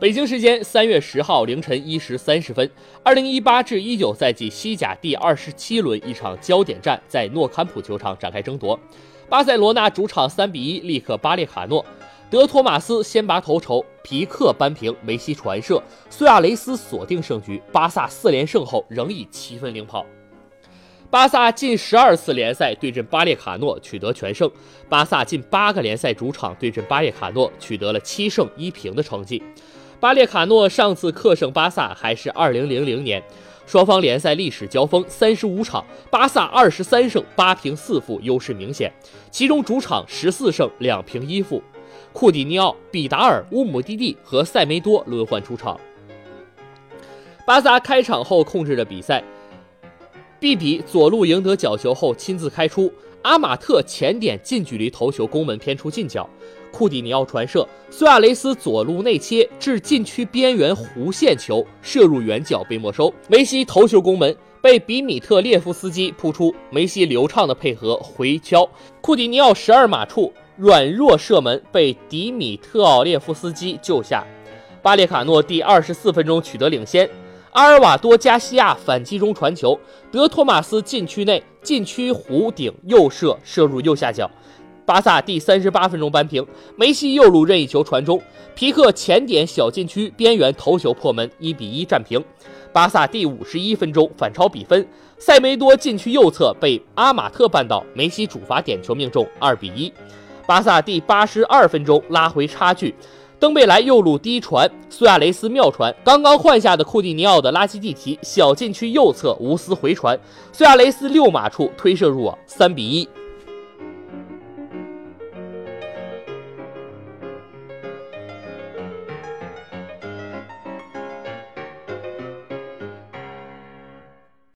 北京时间三月十号凌晨一时三十分，二零一八至一九赛季西甲第二十七轮一场焦点战在诺坎普球场展开争夺。巴塞罗那主场三比一力克巴列卡诺，德托马斯先拔头筹，皮克扳平，梅西传射，苏亚雷斯锁定胜局。巴萨四连胜后仍以七分领跑。巴萨近十二次联赛对阵巴列卡诺取得全胜，巴萨近八个联赛主场对阵巴列卡诺取得了七胜一平的成绩。巴列卡诺上次客胜巴萨还是二零零零年，双方联赛历史交锋三十五场，巴萨二十三胜八平四负，优势明显。其中主场十四胜两平一负，库蒂尼奥、比达尔、乌姆蒂蒂和塞梅多轮换出场。巴萨开场后控制着比赛，毕比左路赢得角球后亲自开出，阿马特前点近距离头球攻门偏出近角。库蒂尼奥传射，苏亚雷斯左路内切至禁区边缘弧线球射入远角被没收。梅西头球攻门被比米特列夫斯基扑出，梅西流畅的配合回敲，库蒂尼奥十二码处软弱射门被迪米特奥列夫斯基救下。巴列卡诺第二十四分钟取得领先，阿尔瓦多加西亚反击中传球，德托马斯禁区内禁区弧顶右射射入右下角。巴萨第三十八分钟扳平，梅西右路任意球传中，皮克前点小禁区边缘头球破门，一比一战平。巴萨第五十一分钟反超比分，塞梅多禁区右侧被阿马特绊倒，梅西主罚点球命中，二比一。巴萨第八十二分钟拉回差距，登贝莱右路低传，苏亚雷斯妙传，刚刚换下的库蒂尼奥的拉基蒂奇小禁区右侧无私回传，苏亚雷斯六码处推射入网，三比一。